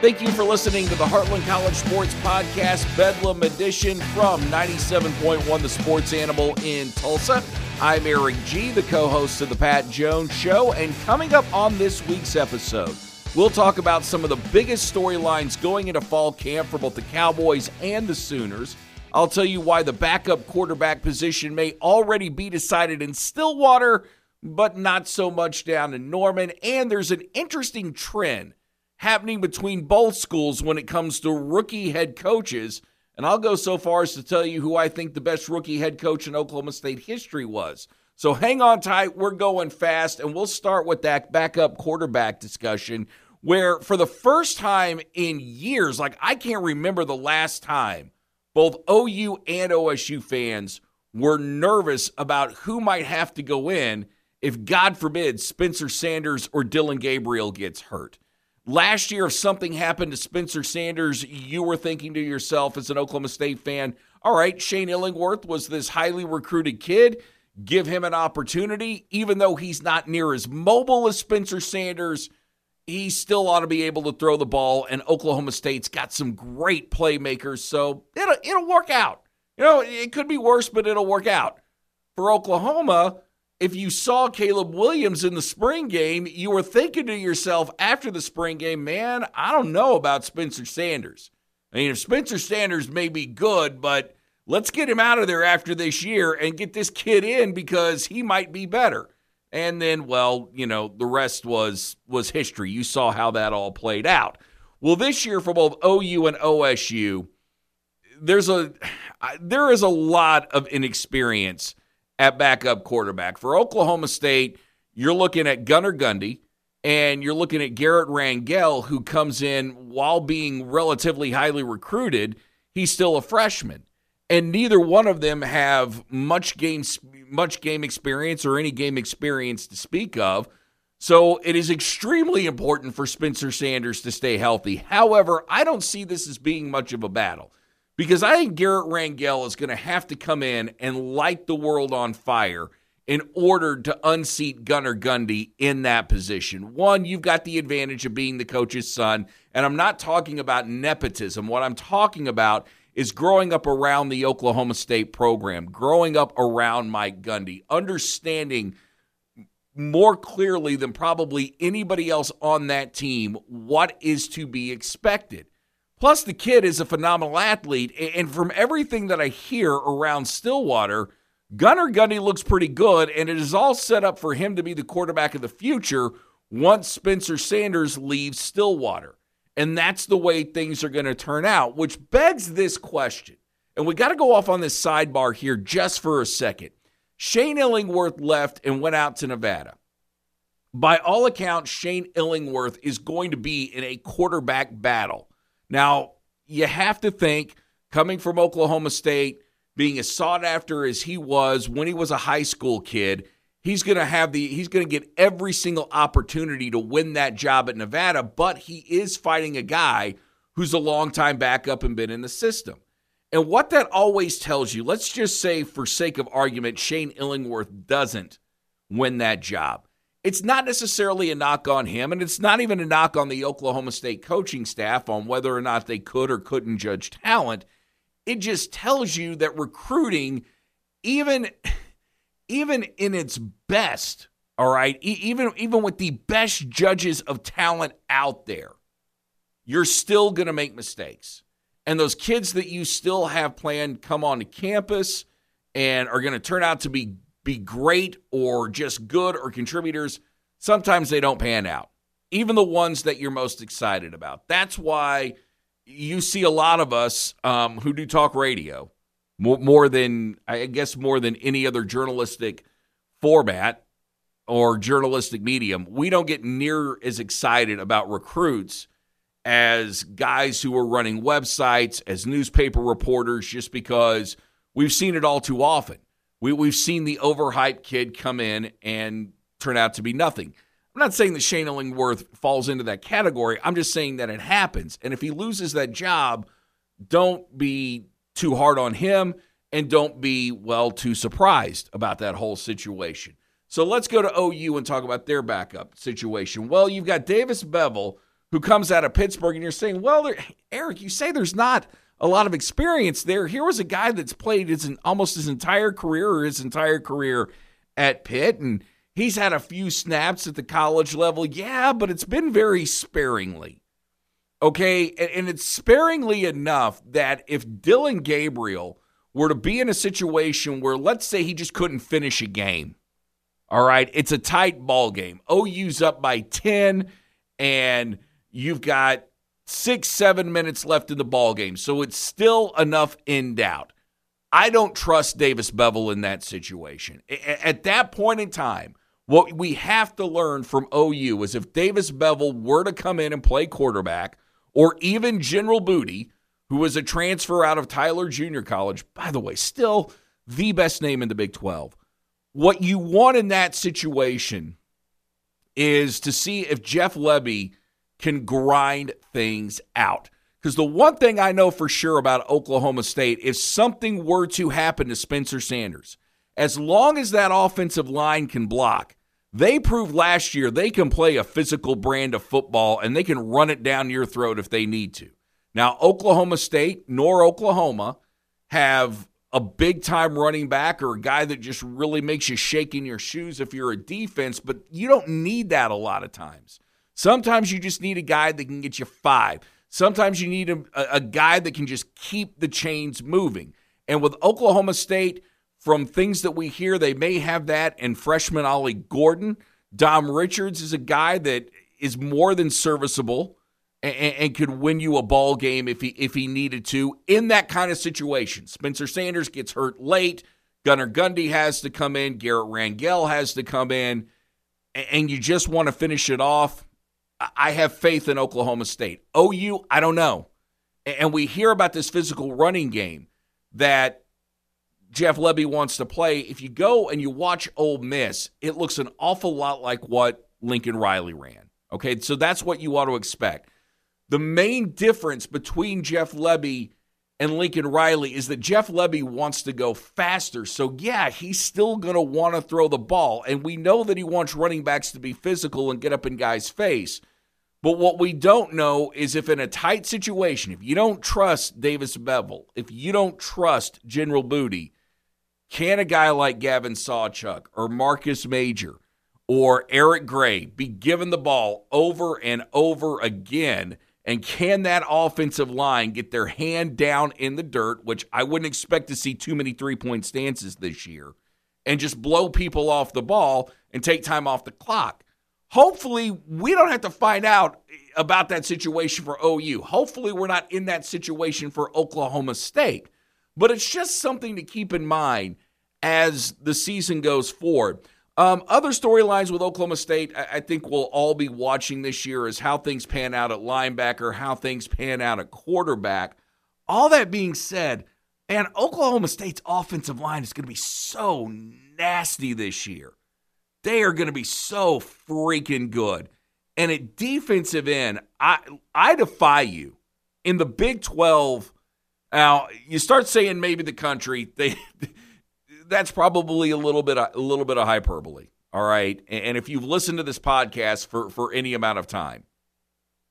Thank you for listening to the Heartland College Sports Podcast, Bedlam Edition from 97.1 The Sports Animal in Tulsa. I'm Erik Gee, the co host of The Pat Jones Show, and coming up on this week's episode, we'll talk about some of the biggest storylines going into fall camp for both the Cowboys and the Sooners. I'll tell you why the backup quarterback position may already be decided in Stillwater, but not so much down in Norman, and there's an interesting trend happening between both schools when it comes to rookie head coaches. And I'll go so far as to tell you who I think the best rookie head coach in Oklahoma State history was. So hang on tight. We're going fast, and we'll start with that backup quarterback discussion. Where, for the first time in years, like I can't remember the last time, both OU and OSU fans were nervous about who might have to go in if, God forbid, Spencer Sanders or Dillon Gabriel gets hurt. Last year, if something happened to Spencer Sanders, you were thinking to yourself as an Oklahoma State fan, all right, Shane Illingworth was this highly recruited kid. Give him an opportunity. Even though he's not near as mobile as Spencer Sanders, he still ought to be able to throw the ball. And Oklahoma State's got some great playmakers, so it'll, it'll work out. You know, it could be worse, but it'll work out. For Oklahoma, if you saw Caleb Williams in the spring game, you were thinking to yourself after the spring game, man, I don't know about Spencer Sanders. I mean, if Spencer Sanders may be good, but let's get him out of there after this year and get this kid in because he might be better. And then, well, you know, the rest was was history. You saw how that all played out. Well, this year for both OU and OSU, there's a there is a lot of inexperience at backup quarterback. For Oklahoma State, you're looking at Gunnar Gundy and you're looking at Garrett Rangel, who comes in while being relatively highly recruited. He's still a freshman. And neither one of them have much game much game experience or any game experience to speak of. So it is extremely important for Spencer Sanders to stay healthy. However, I don't see this as being much of a battle because I think Garrett Rangel is going to have to come in and light the world on fire in order to unseat Gunnar Gundy in that position. One, you've got the advantage of being the coach's son, and I'm not talking about nepotism. What I'm talking about is growing up around the Oklahoma State program, growing up around Mike Gundy, understanding more clearly than probably anybody else on that team what is to be expected. Plus, the kid is a phenomenal athlete. And from everything that I hear around Stillwater, Gunnar Gundy looks pretty good, and it is all set up for him to be the quarterback of the future once Spencer Sanders leaves Stillwater. And that's the way things are going to turn out, which begs this question. And we got to go off on this sidebar here just for a second. Shane Illingworth left and went out to Nevada. By all accounts, Shane Illingworth is going to be in a quarterback battle now, you have to think coming from Oklahoma State, being as sought after as he was when he was a high school kid, he's going to have the he's going to get every single opportunity to win that job at Nevada, but he is fighting a guy who's a long longtime backup and been in the system. And what that always tells you, let's just say for sake of argument, Shane Illingworth doesn't win that job it's not necessarily a knock on him, and it's not even a knock on the Oklahoma State coaching staff on whether or not they could or couldn't judge talent. It just tells you that recruiting, even even in its best, all right, even even with the best judges of talent out there, you're still going to make mistakes. And those kids that you still have planned come onto campus and are going to turn out to be be great or just good or contributors, sometimes they don't pan out. Even the ones that you're most excited about. That's why you see a lot of us um, who do talk radio more, more than, I guess, more than any other journalistic format or journalistic medium. We don't get near as excited about recruits as guys who are running websites, as newspaper reporters, just because we've seen it all too often. We, we've seen the overhyped kid come in and turn out to be nothing. I'm not saying that Shane Illingworth falls into that category. I'm just saying that it happens. And if he loses that job, don't be too hard on him and don't be, well, too surprised about that whole situation. So let's go to OU and talk about their backup situation. Well, you've got Davis Beville, who comes out of Pittsburgh, and you're saying, well, Erik, you say there's not a lot of experience there. Here was a guy that's played his almost his entire career or his entire career at Pitt, and he's had a few snaps at the college level. Yeah, but it's been very sparingly. Okay, and it's sparingly enough that if Dillon Gabriel were to be in a situation where, let's say, he just couldn't finish a game, all right, it's a tight ball game. OU's up by 10, and you've got six, seven minutes left in the ball game. So it's still enough in doubt. I don't trust Davis Beville in that situation. At that point in time, what we have to learn from OU is if Davis Beville were to come in and play quarterback, or even General Booty, who was a transfer out of Tyler Junior College, by the way, still the best name in the Big 12. What you want in that situation is to see if Jeff Lebby can grind things out. Because the one thing I know for sure about Oklahoma State, if something were to happen to Spencer Sanders, as long as that offensive line can block, they proved last year they can play a physical brand of football and they can run it down your throat if they need to. Now, Oklahoma State nor Oklahoma have a big time running back or a guy that just really makes you shake in your shoes if you're a defense, but you don't need that a lot of times. Sometimes you just need a guy that can get you five. Sometimes you need a, a guy that can just keep the chains moving. And with Oklahoma State, from things that we hear, they may have that in freshman Ollie Gordon. Dom Richards is a guy that is more than serviceable and, and, could win you a ball game if he if he needed to in that kind of situation. Spencer Sanders gets hurt late. Gunnar Gundy has to come in. Garrett Rangel has to come in, and you just want to finish it off. I have faith in Oklahoma State. OU, I don't know. And we hear about this physical running game that Jeff Lebby wants to play. If you go and you watch Ole Miss, it looks an awful lot like what Lincoln Riley ran. Okay, so that's what you ought to expect. The main difference between Jeff Lebby and Lincoln Riley is that Jeff Lebby wants to go faster. So, yeah, he's still going to want to throw the ball. And we know that he wants running backs to be physical and get up in guys' face. But what we don't know is if in a tight situation, if you don't trust Davis Beville, if you don't trust General Booty, can a guy like Gavin Sawchuk or Marcus Major or Eric Gray be given the ball over and over again? And can that offensive line get their hand down in the dirt, which I wouldn't expect to see too many three point stances this year, and just blow people off the ball and take time off the clock? Hopefully, we don't have to find out about that situation for OU. Hopefully, we're not in that situation for Oklahoma State. But it's just something to keep in mind as the season goes forward. Um, other storylines with Oklahoma State, I, I think we'll all be watching this year is how things pan out at linebacker, how things pan out at quarterback. All that being said, and Oklahoma State's offensive line is going to be so nasty this year. They are going to be so freaking good. And at defensive end, I I defy you in the Big 12. Now, you start saying maybe the country, they that's probably a little bit a little bit of hyperbole. All right. And if you've listened to this podcast for, for any amount of time,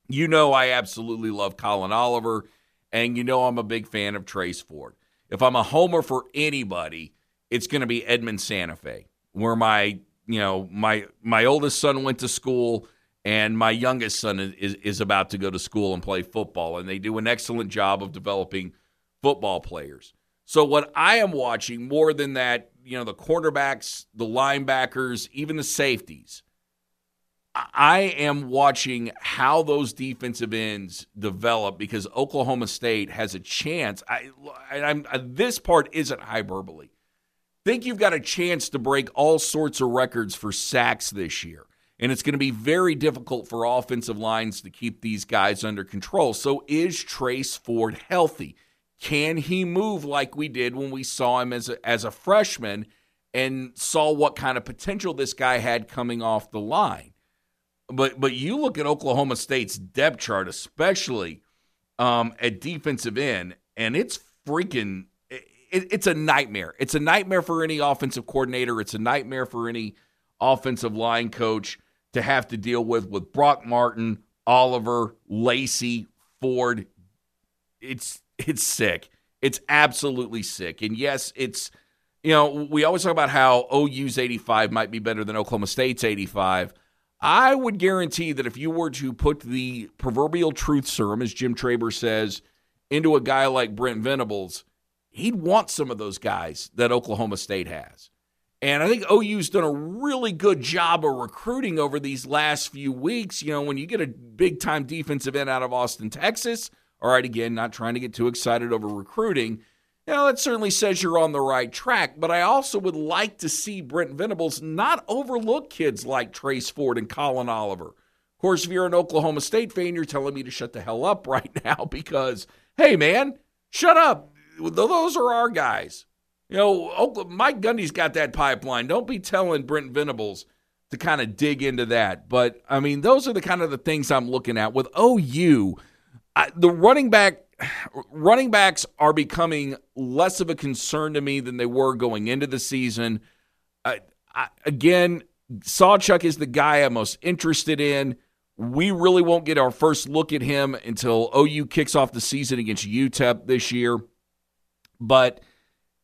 you know I absolutely love Collin Oliver, and you know I'm a big fan of Trace Ford. If I'm a homer for anybody, it's going to be Edmond Santa Fe, where my you know my my oldest son went to school, and my youngest son is is about to go to school and play football, and they do an excellent job of developing football players. So what I am watching more than that, you know, the quarterbacks, the linebackers, even the safeties. I am watching how those defensive ends develop because Oklahoma State has a chance. I, I'm, this part isn't hyperbole. Think you've got a chance to break all sorts of records for sacks this year. And it's going to be very difficult for offensive lines to keep these guys under control. So, is Trace Ford healthy? Can he move like we did when we saw him as a, as a freshman and saw what kind of potential this guy had coming off the line? But but you look at Oklahoma State's depth chart, especially um, at defensive end, and it's freaking it, it's a nightmare. It's a nightmare for any offensive coordinator. It's a nightmare for any offensive line coach to have to deal with with Brock Martin, Oliver, Lacy, Ford. It's it's sick. It's absolutely sick. And yes, it's you know, we always talk about how OU's 85 might be better than Oklahoma State's 85. I would guarantee that if you were to put the proverbial truth serum, as Jim Traber says, into a guy like Brent Venables, he'd want some of those guys that Oklahoma State has. And I think OU's done a really good job of recruiting over these last few weeks. You know, when you get a big time defensive end out of Austin, Texas, all right, again, not trying to get too excited over recruiting. Know, that certainly says you're on the right track, but I also would like to see Brent Venables not overlook kids like Trace Ford and Collin Oliver. Of course, if you're an Oklahoma State fan, you're telling me to shut the hell up right now because, hey, man, shut up. Those are our guys. You know, Mike Gundy's got that pipeline. Don't be telling Brent Venables to kind of dig into that. But I mean, those are the kind of the things I'm looking at with OU. I, the running back running backs are becoming less of a concern to me than they were going into the season. I, again, Sawchuk is the guy I'm most interested in. We really won't get our first look at him until OU kicks off the season against UTEP this year. But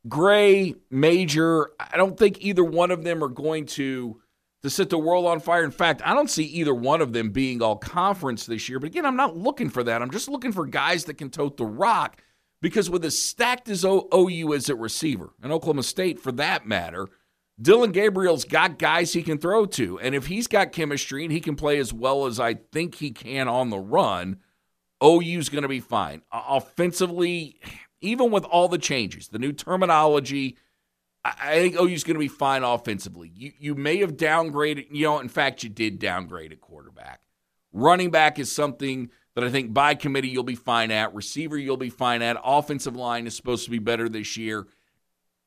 Gray, Major, I don't think either one of them are going to to set the world on fire. In fact, I don't see either one of them being all conference this year. But again, I'm not looking for that. I'm just looking for guys that can tote the rock because with as stacked as OU is at receiver, and Oklahoma State for that matter, Dillon Gabriel's got guys he can throw to. And if he's got chemistry and he can play as well as I think he can on the run, OU's going to be fine. Offensively, even with all the changes, the new terminology, I think OU's going to be fine offensively. You you may have downgraded, you know, in fact, you did downgrade at quarterback. Running back is something that I think by committee you'll be fine at. Receiver you'll be fine at. Offensive line is supposed to be better this year.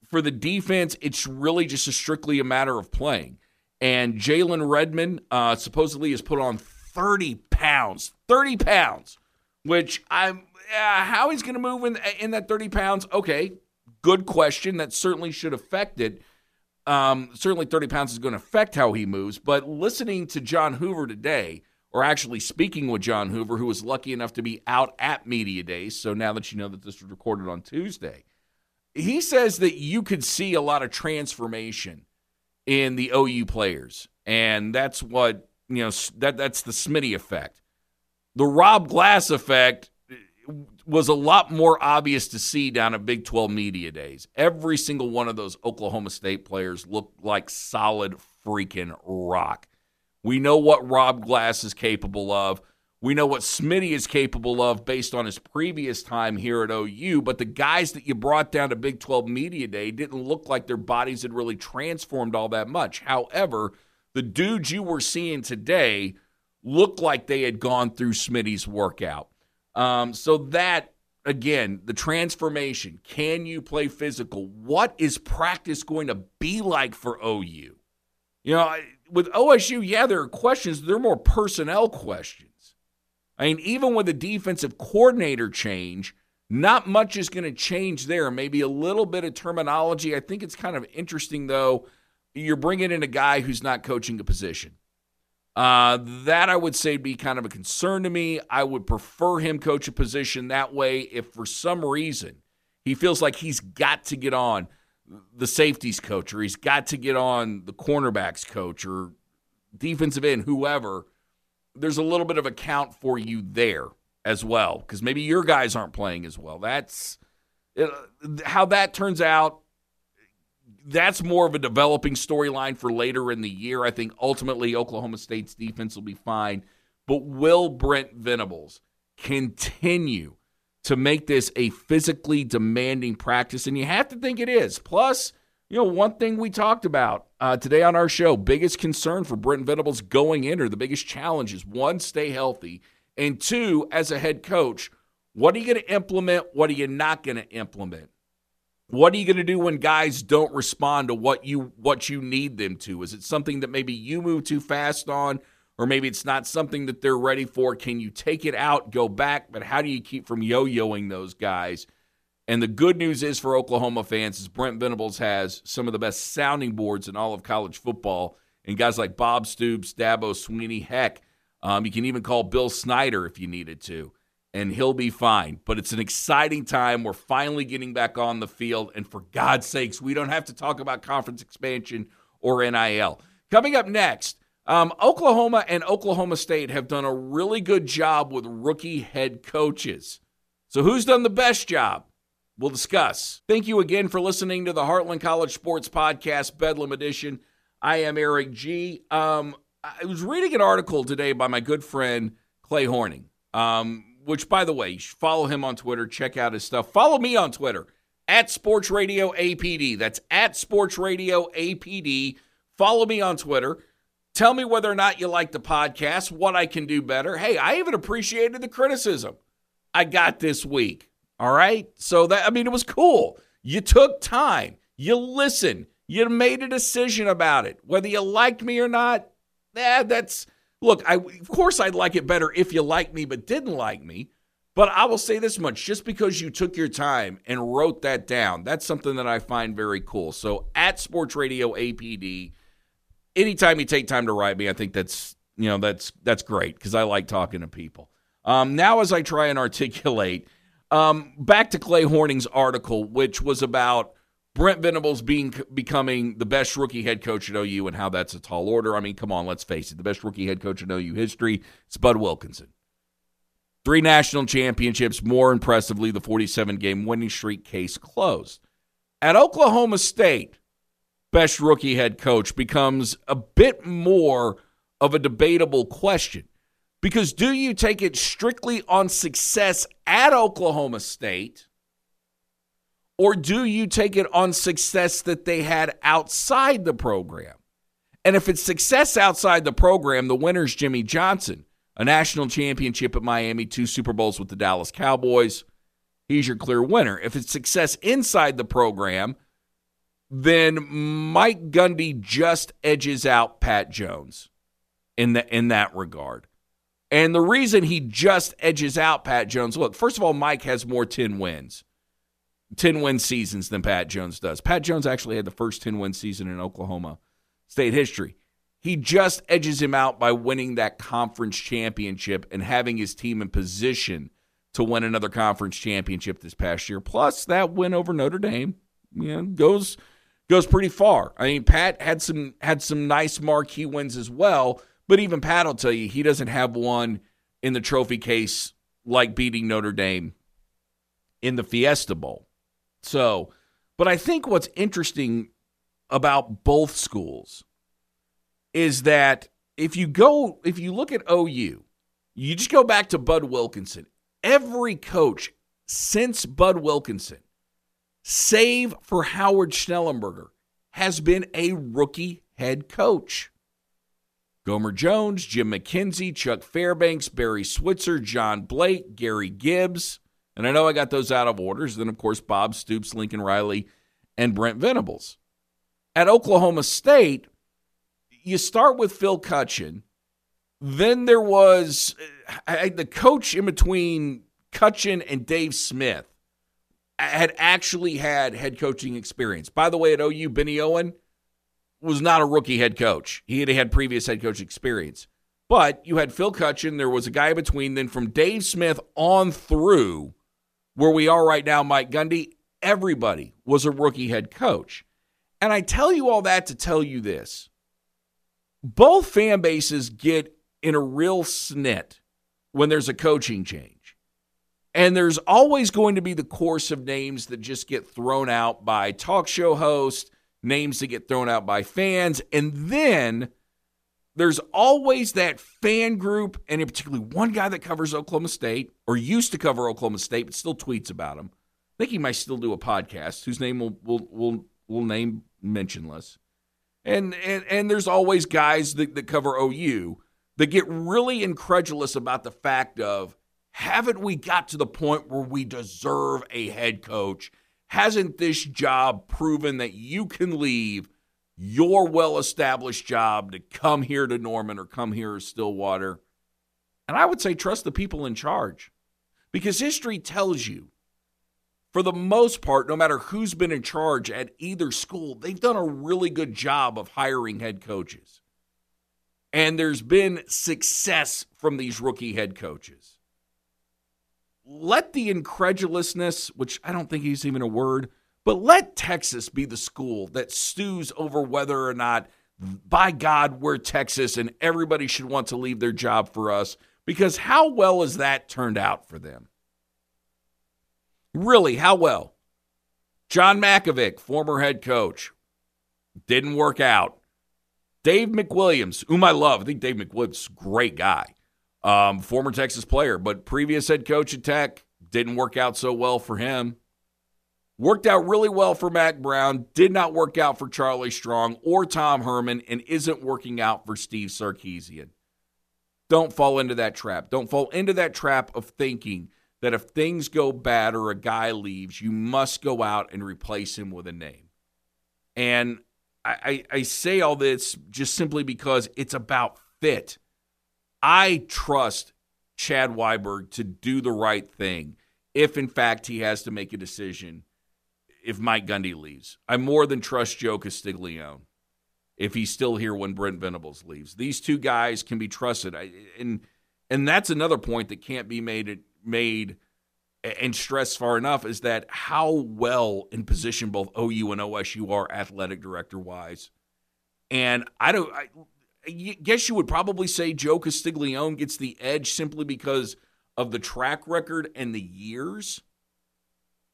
For the defense, it's really just a strictly a matter of playing. And Jalen Redmond uh, supposedly has put on 30 pounds. 30 pounds, which I'm uh, how he's going to move in, in that 30 pounds, okay, good question. That certainly should affect it. Um, certainly 30 pounds is going to affect how he moves. But listening to John Hoover today, or actually speaking with John Hoover, who was lucky enough to be out at Media Days, so now that you know that this was recorded on Tuesday, he says that you could see a lot of transformation in the OU players. And that's what, you know, that that's the Smitty effect. The Rob Glass effect was a lot more obvious to see down at Big 12 Media Days. Every single one of those Oklahoma State players looked like solid freaking rock. We know what Rob Glass is capable of. We know what Smitty is capable of based on his previous time here at OU, but the guys that you brought down to Big 12 Media Day didn't look like their bodies had really transformed all that much. However, the dudes you were seeing today looked like they had gone through Smitty's workout. Um, so that again, the transformation. Can you play physical? What is practice going to be like for OU? You know, with OSU, yeah, there are questions. There are more personnel questions. I mean, even with the defensive coordinator change, not much is going to change there. Maybe a little bit of terminology. I think it's kind of interesting, though. You're bringing in a guy who's not coaching a position. Uh, that I would say be kind of a concern to me. I would prefer him coach a position that way if for some reason he feels like he's got to get on the safeties coach or he's got to get on the cornerbacks coach or defensive end, whoever. There's a little bit of account for you there as well because maybe your guys aren't playing as well. That's uh, how that turns out that's more of a developing storyline for later in the year. I think ultimately Oklahoma State's defense will be fine. But will Brent Venables continue to make this a physically demanding practice? And you have to think it is. Plus, you know, one thing we talked about uh, today on our show biggest concern for Brent Venables going in, or the biggest challenge is one, stay healthy. And two, as a head coach, what are you going to implement? What are you not going to implement? What are you going to do when guys don't respond to what you what you need them to? Is it something that maybe you move too fast on or maybe it's not something that they're ready for? Can you take it out, go back, but how do you keep from yo-yoing those guys? And the good news is for Oklahoma fans is Brent Venables has some of the best sounding boards in all of college football and guys like Bob Stoops, Dabo Swinney, heck, Um, you can even call Bill Snyder if you needed to, and he'll be fine. But it's an exciting time. We're finally getting back on the field. And for God's sakes, we don't have to talk about conference expansion or NIL. Coming up next, um, Oklahoma and Oklahoma State have done a really good job with rookie head coaches. So, who's done the best job? We'll discuss. Thank you again for listening to the Heartland College Sports Podcast, Bedlam Edition. I am Erik Gee. Um, I was reading an article today by my good friend Clay Horning, um, which, by the way, follow him on Twitter. Check out his stuff. Follow me on Twitter at Sports Radio APD. That's at Sports Radio APD. Follow me on Twitter. Tell me whether or not you like the podcast, what I can do better. Hey, I even appreciated the criticism I got this week. All right. So that, I mean, it was cool. You took time, you listened, you made a decision about it. Whether you liked me or not, eh, that's, look, I, of course I'd like it better if you liked me but didn't like me. But I will say this much just because you took your time and wrote that down, that's something that I find very cool. So at Sports Radio APD, anytime you take time to write me, I think that's you know that's that's great because I like talking to people. Um, now, as I try and articulate, um, back to Clay Horning's article, which was about Brent Venables being becoming the best rookie head coach at OU and how that's a tall order. I mean, come on, let's face it, the best rookie head coach in OU history is Bud Wilkinson. Three national championships, more impressively, the 47 game winning streak case closed. At Oklahoma State, best rookie head coach becomes a bit more of a debatable question. Because do you take it strictly on success at Oklahoma State? Or do you take it on success that they had outside the program? And if it's success outside the program, the winner's Jimmy Johnson, a national championship at Miami, two Super Bowls with the Dallas Cowboys. He's your clear winner. If it's success inside the program, then Mike Gundy just edges out Pat Jones in the in that regard. And the reason he just edges out Pat Jones, look, first of all, Mike has more 10 wins, 10 win seasons than Pat Jones does. Pat Jones actually had the first 10 win season in Oklahoma State history. He just edges him out by winning that conference championship and having his team in position to win another conference championship this past year. Plus, that win over Notre Dame you know, goes goes pretty far. I mean, Pat had some had some nice marquee wins as well, but even Pat will tell you he doesn't have one in the trophy case like beating Notre Dame in the Fiesta Bowl. So, but I think what's interesting about both schools is that if you go if you look at OU, you just go back to Bud Wilkinson. Every coach since Bud Wilkinson save for Howard Schnellenberger, has been a rookie head coach. Gomer Jones, Jim Mackenzie, Chuck Fairbanks, Barry Switzer, John Blake, Gary Gibbs. And I know I got those out of orders. Then, of course, Bob Stoops, Lincoln Riley, and Brent Venables. At Oklahoma State, you start with Phil Cutchin. Then there was I, the coach in between Cutchin and Dave Smith had actually had head coaching experience. By the way, at OU, Bennie Owen was not a rookie head coach. He had had previous head coach experience. But you had Phil Cutchin. There was a guy between then from Dave Smith on through where we are right now, Mike Gundy. Everybody was a rookie head coach. And I tell you all that to tell you this both fan bases get in a real snit when there's a coaching change. And there's always going to be the course of names that just get thrown out by talk show hosts, names that get thrown out by fans. And then there's always that fan group, and in particularly one guy that covers Oklahoma State or used to cover Oklahoma State, but still tweets about him. I think he might still do a podcast whose name will will will, will name mentionless. And, and and there's always guys that, that cover OU that get really incredulous about the fact of haven't we got to the point where we deserve a head coach? Hasn't this job proven that you can leave your well established job to come here to Norman or come here to Stillwater? And I would say trust the people in charge because history tells you, for the most part, no matter who's been in charge at either school, they've done a really good job of hiring head coaches. And there's been success from these rookie head coaches. Let the incredulousness, which I don't think is even a word, but let Texas be the school that stews over whether or not, by God, we're Texas and everybody should want to leave their job for us. Because how well has that turned out for them? Really, how well? John Mackovic, former head coach, didn't work out. Dave McWilliams, whom I love, I think Dave McWilliams, great guy, um, former Texas player, but previous head coach at Tech didn't work out so well for him. Worked out really well for Mack Brown, did not work out for Charlie Strong or Tom Herman, and isn't working out for Steve Sarkisian. Don't fall into that trap. Don't fall into that trap of thinking that if things go bad or a guy leaves, you must go out and replace him with a name. And I, I, I say all this just simply because it's about fit. I trust Chad Weiberg to do the right thing if, in fact, he has to make a decision if Mike Gundy leaves. I more than trust Joe Castiglione if he's still here when Brent Venables leaves. These two guys can be trusted. I, and and that's another point that can't be made made and stressed far enough is that how well in position both OU and OSU are athletic director wise. And I don't I, I guess you would probably say Joe Castiglione gets the edge simply because of the track record and the years.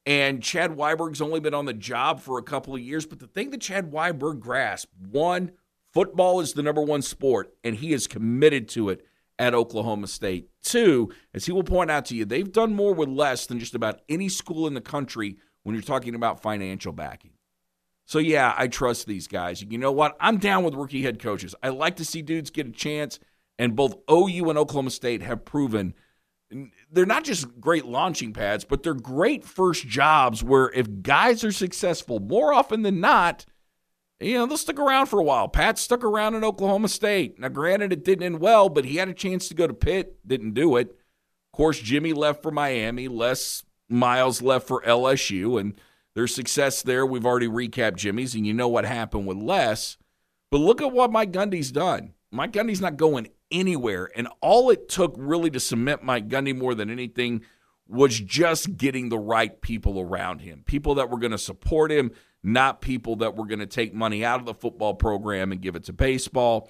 And Chad Weiberg's only been on the job for a couple of years. But the thing that Chad Weiberg grasped one, football is the number one sport, and he is committed to it at Oklahoma State. Two, as he will point out to you, they've done more with less than just about any school in the country when you're talking about financial backing. So, yeah, I trust these guys. You know what? I'm down with rookie head coaches. I like to see dudes get a chance, and both OU and Oklahoma State have proven they're not just great launching pads, but they're great first jobs where if guys are successful, more often than not, you know, they'll stick around for a while. Pat stuck around in Oklahoma State. Now, granted, it didn't end well, but he had a chance to go to Pitt, didn't do it. Of course, Jimmy left for Miami. Les Miles left for LSU, and their success there, we've already recapped Jimmy's, and you know what happened with Les. But look at what Mike Gundy's done. Mike Gundy's not going anywhere, and all it took really to cement Mike Gundy more than anything was just getting the right people around him, people that were going to support him, not people that were going to take money out of the football program and give it to baseball.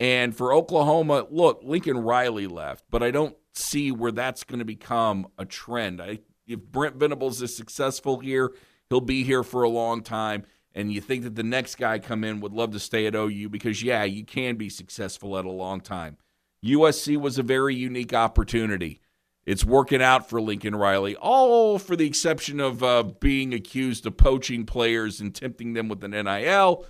And for Oklahoma, look, Lincoln Riley left, but I don't see where that's going to become a trend. I, if Brent Venables is successful here, he'll be here for a long time. And you think that the next guy come in would love to stay at OU because, yeah, you can be successful at a long time. USC was a very unique opportunity. It's working out for Lincoln Riley, all for the exception of uh, being accused of poaching players and tempting them with an NIL.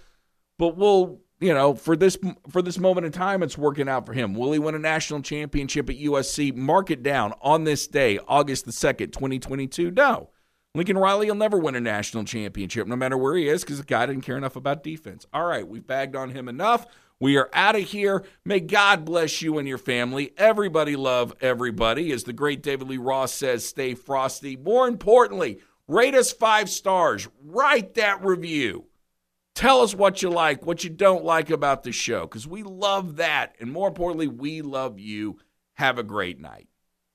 But we'll, you know, for this for this moment in time, it's working out for him. Will he win a national championship at USC? Mark it down on this day, August the second, twenty twenty two. No, Lincoln Riley will never win a national championship, no matter where he is, because the guy didn't care enough about defense. All right, we've bagged on him enough. We are out of here. May God bless you and your family. Everybody love everybody. As the great David Lee Roth says, stay frosty. More importantly, rate us five stars. Write that review. Tell us what you like, what you don't like about the show, because we love that. And more importantly, we love you. Have a great night.